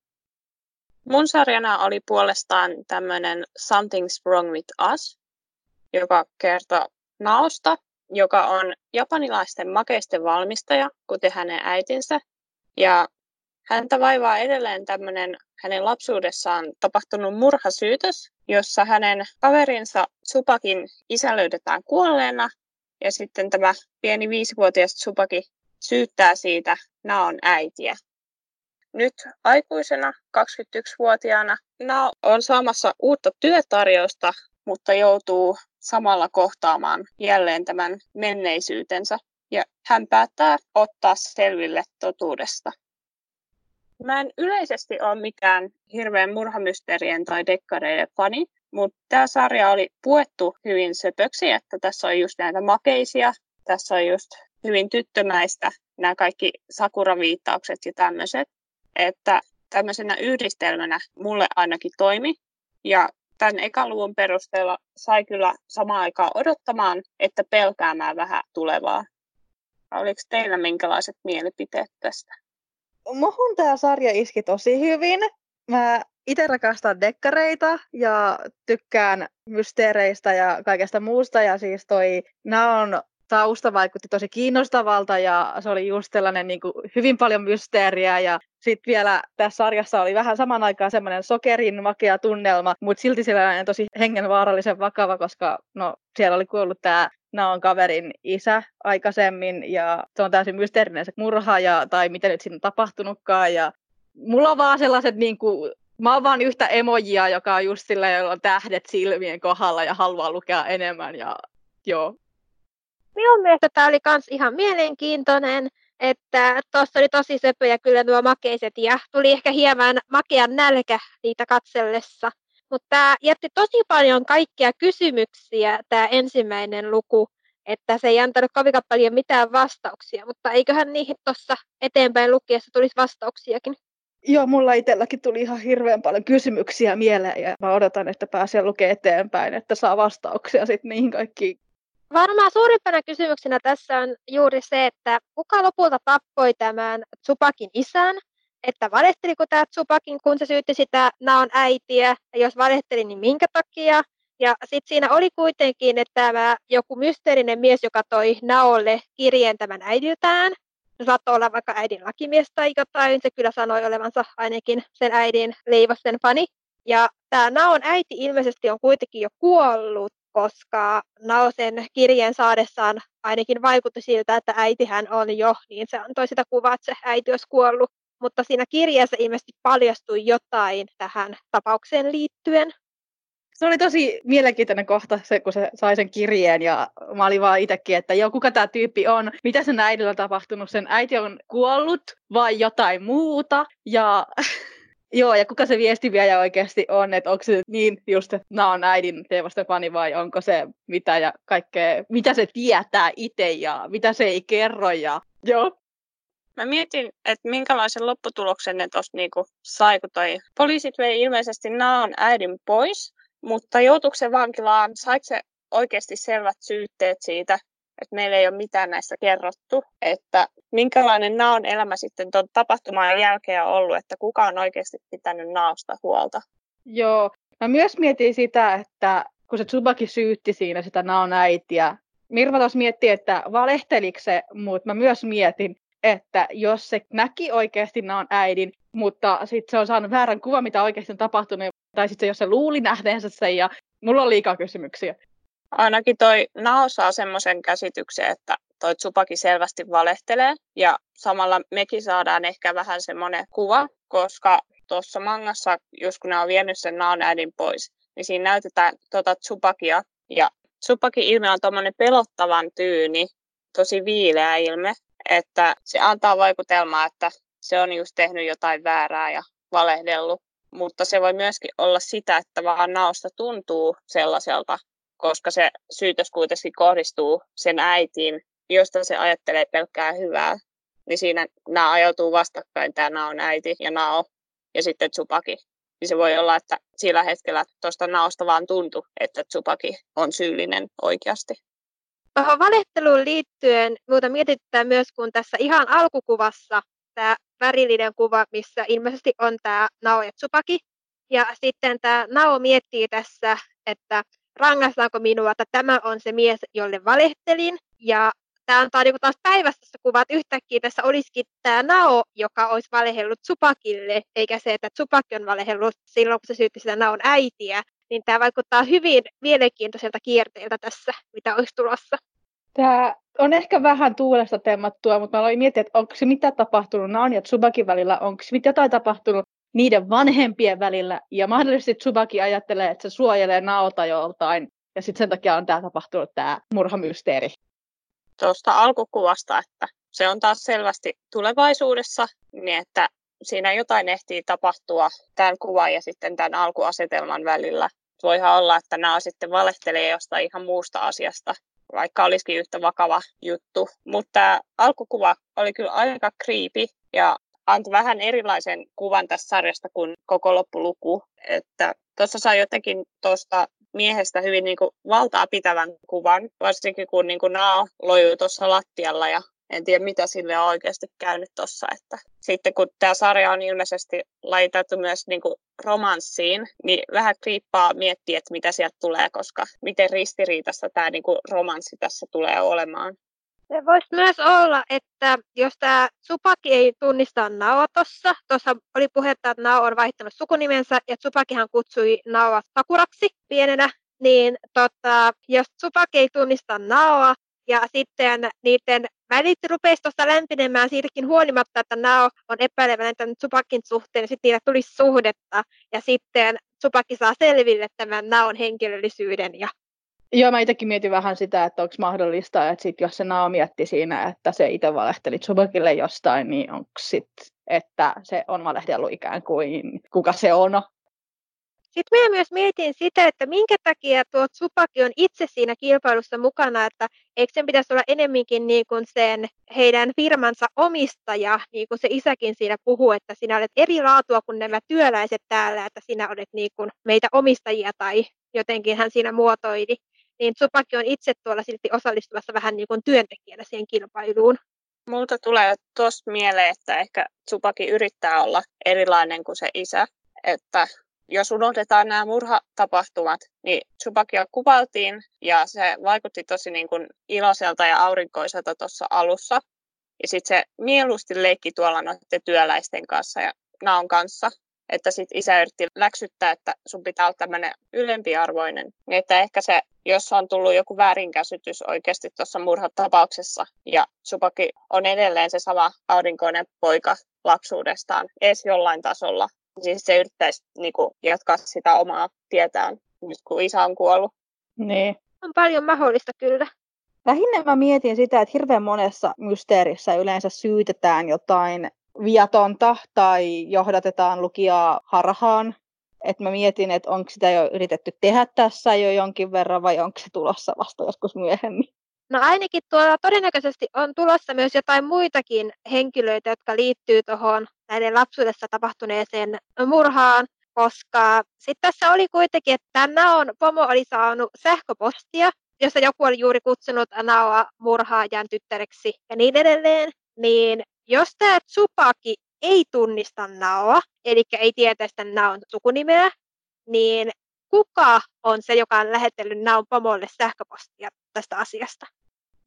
Mun sarjana oli puolestaan tämmöinen Something's Wrong with Us, joka kertoo Naosta, joka on japanilaisten makeisten valmistaja, kuten hänen äitinsä. Ja häntä vaivaa edelleen tämmöinen hänen lapsuudessaan tapahtunut murhasyytös, jossa hänen kaverinsa Supakin isä löydetään kuolleena. Ja sitten tämä pieni viisivuotias Supaki syyttää siitä Naon äitiä. Nyt aikuisena 21-vuotiaana Nao on saamassa uutta työtarjousta, mutta joutuu samalla kohtaamaan jälleen tämän menneisyytensä ja hän päättää ottaa selville totuudesta. Mä en yleisesti ole mikään hirveän murhamysteerien tai dekkareiden fani, mutta tämä sarja oli puettu hyvin söpöksi, että tässä on just näitä makeisia, tässä on just hyvin tyttömäistä nämä kaikki sakuraviittaukset ja tämmöiset, että tämmöisenä yhdistelmänä mulle ainakin toimi. Ja tämän ekan luvun perusteella sai kyllä samaan aikaan odottamaan, että pelkäämään vähän tulevaa. Oliko teillä minkälaiset mielipiteet tästä? Muhun tämä sarja iski tosi hyvin. Mä itse rakastan dekkareita ja tykkään mysteereistä ja kaikesta muusta. Ja siis toi on tausta vaikutti tosi kiinnostavalta ja se oli just sellainen niin kuin, hyvin paljon mysteeriä ja sitten vielä tässä sarjassa oli vähän saman aikaan semmoinen sokerin makea tunnelma, mutta silti sellainen tosi hengenvaarallisen vakava, koska no, siellä oli kuollut tämä Naon kaverin isä aikaisemmin ja se on täysin mysteerinen se murha ja, tai mitä nyt siinä on tapahtunutkaan ja mulla on vaan sellaiset niin kuin, Mä oon vaan yhtä emojia, joka on just sillä, jolla on tähdet silmien kohdalla ja haluaa lukea enemmän. Ja, joo. Minun mielestä tämä oli myös ihan mielenkiintoinen, että tuossa oli tosi söpöjä kyllä nuo makeiset ja tuli ehkä hieman makean nälkä niitä katsellessa. Mutta tämä jätti tosi paljon kaikkia kysymyksiä, tämä ensimmäinen luku, että se ei antanut kovin paljon mitään vastauksia, mutta eiköhän niihin tuossa eteenpäin lukiessa tulisi vastauksiakin. Joo, mulla itselläkin tuli ihan hirveän paljon kysymyksiä mieleen ja mä odotan, että pääsee lukemaan eteenpäin, että saa vastauksia sitten niihin kaikkiin. Varmaan suurimpana kysymyksenä tässä on juuri se, että kuka lopulta tappoi tämän Tsupakin isän, että valehteliko tämä Tsupakin, kun se syytti sitä Naon äitiä, ja jos valehteli, niin minkä takia. Ja sitten siinä oli kuitenkin, että tämä joku mysteerinen mies, joka toi Naolle kirjeen tämän äidiltään, se saattoi olla vaikka äidin lakimies tai jotain, se kyllä sanoi olevansa ainakin sen äidin leivosten fani. Ja tämä Naon äiti ilmeisesti on kuitenkin jo kuollut, koska Naosen kirjeen saadessaan ainakin vaikutti siltä, että äitihän on jo, niin se antoi sitä kuvaa, että se äiti olisi kuollut. Mutta siinä kirjeessä ilmeisesti paljastui jotain tähän tapaukseen liittyen. Se oli tosi mielenkiintoinen kohta, se, kun se sai sen kirjeen ja mä olin vaan itsekin, että joo, kuka tämä tyyppi on, mitä sen äidillä on tapahtunut, sen äiti on kuollut vai jotain muuta ja Joo, ja kuka se viestiviejä oikeasti on, että onko se niin just, että nämä on äidin teevosten fani vai onko se mitä ja kaikkea, mitä se tietää itse ja mitä se ei kerro ja joo. Mä mietin, että minkälaisen lopputuloksen ne tuossa niinku sai, kun toi poliisit vei ilmeisesti Naon äidin pois, mutta joutuiko se vankilaan, saiko se oikeasti selvät syytteet siitä, että meillä ei ole mitään näistä kerrottu, että minkälainen naon elämä sitten tuon tapahtuman jälkeen on ollut, että kuka on oikeasti pitänyt naosta huolta. Joo, mä myös mietin sitä, että kun se Tsubaki syytti siinä sitä naon äitiä, Mirva taas mietti, että valehteliko se, mutta mä myös mietin, että jos se näki oikeasti naon äidin, mutta sitten se on saanut väärän kuvan, mitä oikeasti on tapahtunut, tai sitten jos se luuli nähneensä sen, ja mulla on liikaa kysymyksiä. Ainakin toi Nao saa semmoisen käsityksen, että toi Tsupaki selvästi valehtelee ja samalla mekin saadaan ehkä vähän semmoinen kuva, koska tuossa mangassa, jos kun ne on vienyt sen Naon äidin pois, niin siinä näytetään tuota Tsupakia ja Tsupakin ilme on tuommoinen pelottavan tyyni, tosi viileä ilme, että se antaa vaikutelmaa, että se on just tehnyt jotain väärää ja valehdellut. Mutta se voi myöskin olla sitä, että vaan naosta tuntuu sellaiselta, koska se syytös kuitenkin kohdistuu sen äitiin, josta se ajattelee pelkkää hyvää. Niin siinä nämä ajautuu vastakkain, tämä Nao äiti ja Nao ja sitten Tsupaki. Niin se voi olla, että sillä hetkellä tuosta Naosta vaan tuntui, että Tsupaki on syyllinen oikeasti. Tuohon valehteluun liittyen muuta mietittää myös, kun tässä ihan alkukuvassa tämä värillinen kuva, missä ilmeisesti on tämä Nao ja Tsupaki. Ja sitten tämä Nao miettii tässä, että rangaistaanko minua, että tämä on se mies, jolle valehtelin. Ja tämä antaa niin taas päivässä kuvat yhtäkkiä tässä olisikin tämä Nao, joka olisi valehellut Tsupakille, eikä se, että Tsupakki on valehellut silloin, kun se syytti sitä Naon äitiä. Niin tämä vaikuttaa hyvin mielenkiintoiselta kierteeltä tässä, mitä olisi tulossa. Tämä on ehkä vähän tuulesta temmattua, mutta mä aloin miettiä, että onko se mitä tapahtunut Naon ja Tsubakin välillä, onko jotain tapahtunut niiden vanhempien välillä. Ja mahdollisesti Tsubaki ajattelee, että se suojelee Naota joltain. Ja sitten sen takia on tämä tapahtunut tämä murhamysteeri. Tuosta alkukuvasta, että se on taas selvästi tulevaisuudessa, niin että siinä jotain ehtii tapahtua tämän kuvan ja sitten tämän alkuasetelman välillä. Voihan olla, että nämä sitten valehtelee jostain ihan muusta asiasta, vaikka olisikin yhtä vakava juttu. Mutta tämä alkukuva oli kyllä aika creepy ja antoi vähän erilaisen kuvan tästä sarjasta kuin koko loppuluku. Että tuossa saa jotenkin tuosta miehestä hyvin niin kuin valtaa pitävän kuvan, varsinkin kun niin kuin Nao lojuu tuossa lattialla ja en tiedä mitä sille on oikeasti käynyt tuossa. Että sitten kun tämä sarja on ilmeisesti laitettu myös niin kuin romanssiin, niin vähän kriippaa miettiä, että mitä sieltä tulee, koska miten ristiriitasta tämä niin kuin romanssi tässä tulee olemaan. Se voisi myös olla, että jos tämä Supaki ei tunnista Naoa tuossa, tuossa oli puhetta, että Nao on vaihtanut sukunimensä ja Supakihan kutsui Naoa Sakuraksi pienenä, niin tota, jos Supaki ei tunnista Naoa ja sitten niiden välit rupeisi tuosta lämpinemään siitäkin huolimatta, että Nao on epäileväinen tämän Supakin suhteen, niin sitten niillä tulisi suhdetta ja sitten Supaki saa selville tämän Naon henkilöllisyyden ja Joo, mä itsekin mietin vähän sitä, että onko mahdollista, että sit jos se Nao mietti siinä, että se itse valehteli Tsubakille jostain, niin onko sitten, että se on valehdellut ikään kuin kuka se on. Sitten minä myös mietin sitä, että minkä takia tuo Tsubaki on itse siinä kilpailussa mukana, että eikö sen pitäisi olla enemminkin niin kuin sen heidän firmansa omistaja, niin kuin se isäkin siinä puhuu, että sinä olet eri laatua kuin nämä työläiset täällä, että sinä olet niin kuin meitä omistajia tai jotenkin hän siinä muotoili niin Tsupaki on itse tuolla silti osallistumassa vähän niin kuin työntekijänä siihen kilpailuun. Multa tulee tuosta mieleen, että ehkä Tsupaki yrittää olla erilainen kuin se isä. Että jos unohdetaan nämä murhatapahtumat, niin Tsubakia kuvaltiin ja se vaikutti tosi niin kuin iloiselta ja aurinkoiselta tuossa alussa. Ja sitten se mieluusti leikki tuolla noiden työläisten kanssa ja Naon kanssa että sit isä yritti läksyttää, että sun pitää olla tämmöinen ylempiarvoinen. Niin että ehkä se, jos on tullut joku väärinkäsitys oikeasti tuossa murhatapauksessa, ja Supaki on edelleen se sama aurinkoinen poika lapsuudestaan, edes jollain tasolla, siis se yrittäisi niin kuin, jatkaa sitä omaa tietään, nyt kun isä on kuollut. Niin. On paljon mahdollista kyllä. Lähinnä mä mietin sitä, että hirveän monessa mysteerissä yleensä syytetään jotain viatonta tai johdatetaan lukijaa harhaan. Et mä mietin, että onko sitä jo yritetty tehdä tässä jo jonkin verran vai onko se tulossa vasta joskus myöhemmin. No ainakin tuolla todennäköisesti on tulossa myös jotain muitakin henkilöitä, jotka liittyy tuohon näiden lapsuudessa tapahtuneeseen murhaan, koska sitten tässä oli kuitenkin, että Naon pomo oli saanut sähköpostia, jossa joku oli juuri kutsunut Naoa murhaajan tyttäreksi ja niin edelleen, niin jos tämä Tsupaki ei tunnista Naoa, eli ei tietää sitä Naon sukunimeä, niin kuka on se, joka on lähetellyt Naon pomolle sähköpostia tästä asiasta?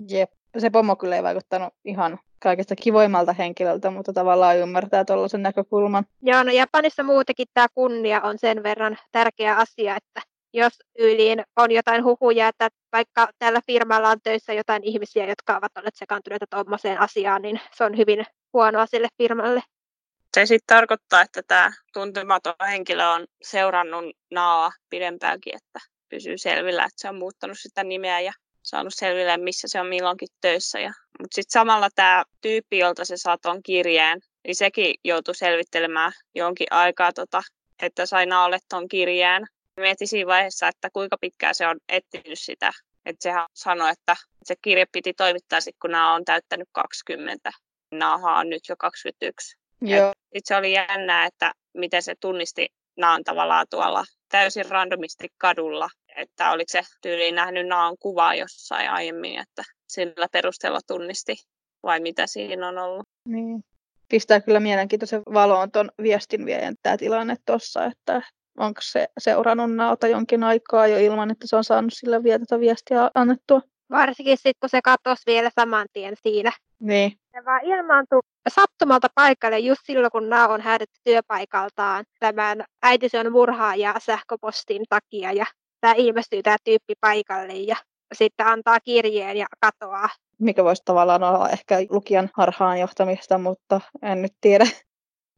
Jep. Se pomo kyllä ei vaikuttanut ihan kaikista kivoimmalta henkilöltä, mutta tavallaan ymmärtää tuollaisen näkökulman. Joo, no Japanissa muutenkin tämä kunnia on sen verran tärkeä asia, että jos yliin on jotain huhuja, että vaikka tällä firmalla on töissä jotain ihmisiä, jotka ovat olleet sekaantuneita tuommoiseen asiaan, niin se on hyvin huonoa sille firmalle. Se sitten tarkoittaa, että tämä tuntematon henkilö on seurannut Naa pidempäänkin, että pysyy selvillä, että se on muuttanut sitä nimeä ja saanut selville, missä se on milloinkin töissä. Ja... Mutta sitten samalla tämä tyyppi, jolta se saa tuon kirjeen, niin sekin joutui selvittelemään jonkin aikaa, tota, että sai Naalle tuon kirjeen. Mietin siinä vaiheessa, että kuinka pitkään se on etsinyt sitä. Että sehän sanoi, että se kirje piti toimittaa sitten, kun nämä on täyttänyt 20. Naaha on nyt jo 21. Joo. Sitten se oli jännää, että miten se tunnisti Naan tavallaan tuolla täysin randomisti kadulla. Että oliko se tyyliin nähnyt Naan kuvaa jossain aiemmin, että sillä perusteella tunnisti vai mitä siinä on ollut. Niin. Pistää kyllä mielenkiintoisen valoon tuon viestinviejän tämä tilanne tuossa, että onko se seurannut naota jonkin aikaa jo ilman, että se on saanut sille vielä tätä viestiä annettua. Varsinkin sitten, kun se katosi vielä saman tien siinä. Niin. Se vaan ilmaantui sattumalta paikalle just silloin, kun Nao on häädetty työpaikaltaan tämän äitisen murhaaja sähköpostin takia. Ja tämä ilmestyy tämä tyyppi paikalle ja sitten antaa kirjeen ja katoaa. Mikä voisi tavallaan olla ehkä lukijan harhaan johtamista, mutta en nyt tiedä.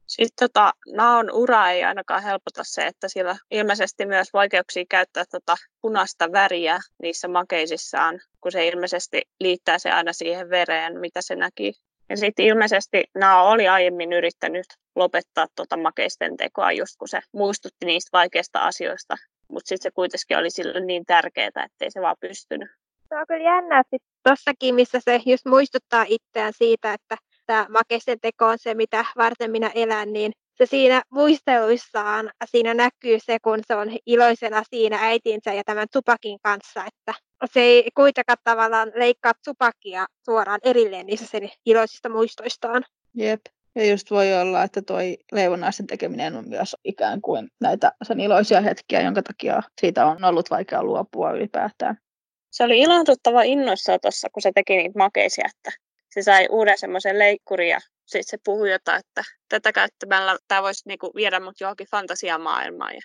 Sitten tota, naon ura ei ainakaan helpota se, että sillä ilmeisesti myös vaikeuksia käyttää tota punaista väriä niissä makeisissaan, kun se ilmeisesti liittää se aina siihen vereen, mitä se näki. Ja sitten ilmeisesti Nao oli aiemmin yrittänyt lopettaa tota makeisten tekoa, just kun se muistutti niistä vaikeista asioista. Mutta sitten se kuitenkin oli sille niin tärkeää, ettei se vaan pystynyt. Se on kyllä jännä, että tuossakin, missä se just muistuttaa itseään siitä, että tämä makeisten teko on se, mitä varten minä elän, niin se siinä muisteluissaan siinä näkyy se, kun se on iloisena siinä äitinsä ja tämän Tupakin kanssa, että se ei kuitenkaan tavallaan leikkaa Tupakia suoraan erilleen niissä sen iloisista muistoistaan. Jep. Ja just voi olla, että toi leivonaisen tekeminen on myös ikään kuin näitä sen iloisia hetkiä, jonka takia siitä on ollut vaikea luopua ylipäätään. Se oli ilahduttava innoissaan tuossa, kun se teki niitä makeisia, että se sai uuden semmoisen leikkurin ja sitten se puhui jotain, että tätä käyttämällä tämä voisi niinku viedä mut johonkin fantasiamaailmaan. Ja,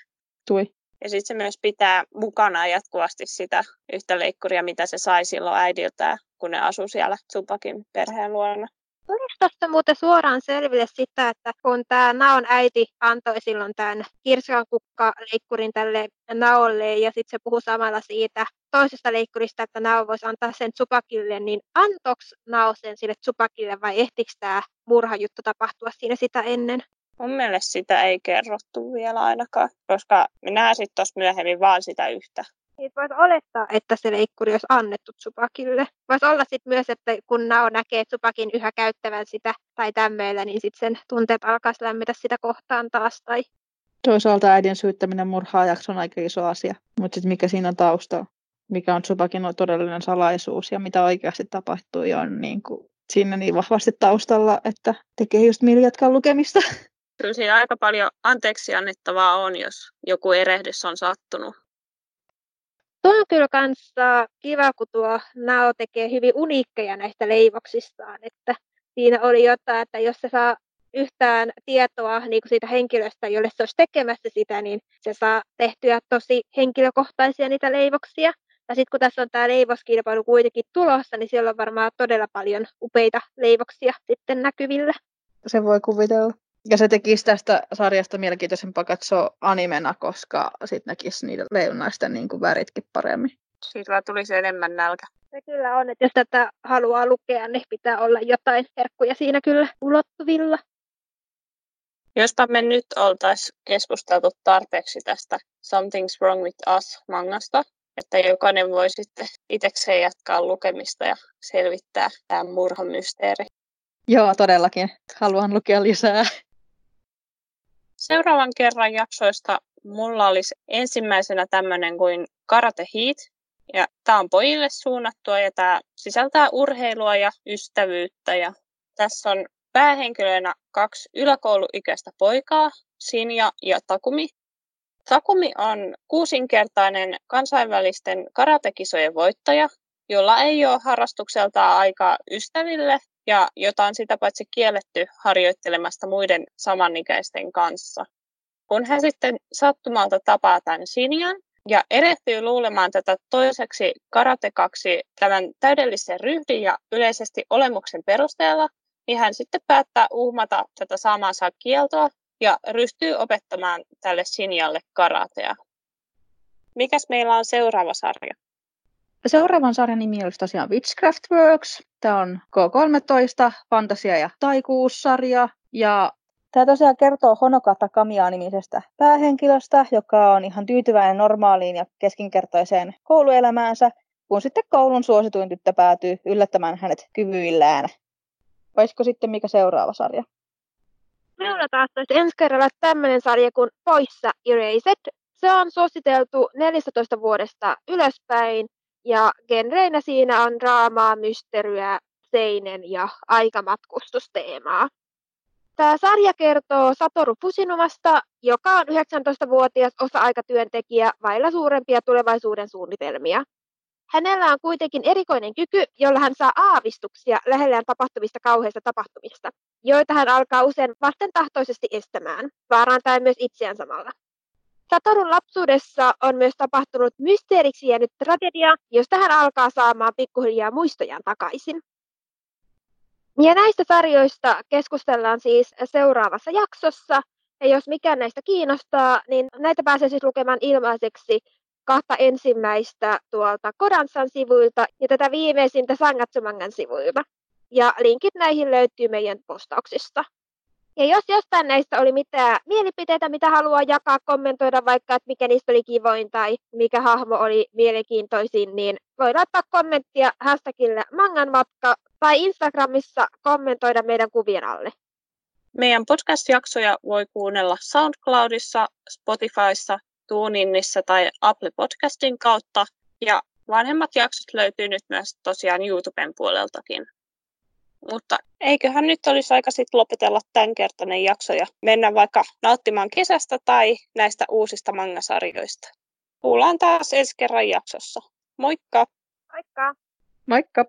Tui. ja sitten se myös pitää mukana jatkuvasti sitä yhtä leikkuria, mitä se sai silloin äidiltään, kun ne asui siellä Tupakin perheen luona. Tuliko tuosta muuten suoraan selville sitä, että kun tämä Naon äiti antoi silloin tämän kirskan kukka-leikkurin tälle Naolle ja sitten se puhui samalla siitä toisesta leikkurista, että Nao voisi antaa sen Tsupakille, niin antoks Nao sen sille Tsupakille vai ehtikö tämä murhajuttu tapahtua siinä sitä ennen? Mun mielestä sitä ei kerrottu vielä ainakaan, koska me näen sitten tuossa myöhemmin vaan sitä yhtä. Niin voisi olettaa, että se leikkuri olisi annettu Tsupakille. Voisi olla sitten myös, että kun Nao näkee Tsupakin yhä käyttävän sitä tai tämmöillä, niin sitten sen tunteet alkaisi lämmitä sitä kohtaan taas. Tai... Toisaalta äidin syyttäminen murhaajaksi on aika iso asia, mutta sitten mikä siinä on taustalla? Mikä on Tsupakin todellinen salaisuus ja mitä oikeasti tapahtui on niin kuin siinä niin vahvasti taustalla, että tekee just mieli jatkaa lukemista. Kyllä siinä aika paljon anteeksi annettavaa on, jos joku erehdys on sattunut. Tuo on kyllä kanssa kiva, kun tuo Nao tekee hyvin uniikkeja näistä leivoksistaan, että siinä oli jotain, että jos se saa yhtään tietoa niin kuin siitä henkilöstä, jolle se olisi tekemässä sitä, niin se saa tehtyä tosi henkilökohtaisia niitä leivoksia. Ja sitten kun tässä on tämä leivoskilpailu kuitenkin tulossa, niin siellä on varmaan todella paljon upeita leivoksia sitten näkyvillä. Se voi kuvitella. Ja se tekisi tästä sarjasta mielenkiintoisempaa katsoa animena, koska sitten näkisi niiden leijonaisten niin kuin väritkin paremmin. Siitä tulisi enemmän nälkä. Se kyllä on, että jos tätä haluaa lukea, niin pitää olla jotain herkkuja siinä kyllä ulottuvilla. Jospa me nyt oltaisiin keskusteltu tarpeeksi tästä Something's Wrong with Us mangasta, että jokainen voi sitten itsekseen jatkaa lukemista ja selvittää tämä murhamysteeri. Joo, todellakin. Haluan lukea lisää. Seuraavan kerran jaksoista mulla olisi ensimmäisenä tämmöinen kuin Karate Heat. Ja tämä on pojille suunnattua ja tämä sisältää urheilua ja ystävyyttä. Ja tässä on päähenkilöinä kaksi yläkouluikäistä poikaa, Sinja ja Takumi. Takumi on kuusinkertainen kansainvälisten karatekisojen voittaja, jolla ei ole harrastukseltaan aikaa ystäville ja jota on sitä paitsi kielletty harjoittelemasta muiden samanikäisten kanssa. Kun hän sitten sattumalta tapaa tämän Sinjan ja erehtyy luulemaan tätä toiseksi karatekaksi tämän täydellisen ryhdin ja yleisesti olemuksen perusteella, niin hän sitten päättää uhmata tätä samansa kieltoa ja ryhtyy opettamaan tälle Sinjalle karatea. Mikäs meillä on seuraava sarja? Seuraavan sarjan nimi olisi tosiaan Witchcraft Works. Tämä on K13, fantasia- ja taikuussarja. Ja tämä tosiaan kertoo Honokata Kamiya-nimisestä päähenkilöstä, joka on ihan tyytyväinen normaaliin ja keskinkertaiseen kouluelämäänsä, kun sitten koulun suosituin tyttö päätyy yllättämään hänet kyvyillään. Olisiko sitten mikä seuraava sarja? Minulla taas olisi ensi kerralla tämmöinen sarja kuin Poissa Erased. Se on suositeltu 14 vuodesta ylöspäin ja genreinä siinä on draamaa, mysteryä, seinen ja aikamatkustusteemaa. Tämä sarja kertoo Satoru Fusinumasta, joka on 19-vuotias osa-aikatyöntekijä vailla suurempia tulevaisuuden suunnitelmia. Hänellä on kuitenkin erikoinen kyky, jolla hän saa aavistuksia lähellään tapahtuvista kauheista tapahtumista, joita hän alkaa usein vastentahtoisesti estämään, vaarantaen myös itseään samalla. Satorun lapsuudessa on myös tapahtunut mysteeriksi jäänyt tragedia, josta hän alkaa saamaan pikkuhiljaa muistojaan takaisin. Ja näistä sarjoista keskustellaan siis seuraavassa jaksossa. Ja jos mikään näistä kiinnostaa, niin näitä pääsee siis lukemaan ilmaiseksi kahta ensimmäistä tuolta Kodansan sivuilta ja tätä viimeisintä Sangatsumangan sivuilta. Ja linkit näihin löytyy meidän postauksista. Ja jos jostain näistä oli mitään mielipiteitä, mitä haluaa jakaa, kommentoida vaikka, että mikä niistä oli kivoin tai mikä hahmo oli mielenkiintoisin, niin voi laittaa kommenttia hashtagille manganmatka tai Instagramissa kommentoida meidän kuvien alle. Meidän podcast-jaksoja voi kuunnella SoundCloudissa, Spotifyssa, TuneInnissa tai Apple Podcastin kautta. Ja vanhemmat jaksot löytyy nyt myös tosiaan YouTuben puoleltakin. Mutta eiköhän nyt olisi aika sitten lopetella tämänkertainen jakso ja mennä vaikka nauttimaan kesästä tai näistä uusista mangasarjoista. Kuullaan taas ensi kerran jaksossa. Moikka! Moikka! Moikka!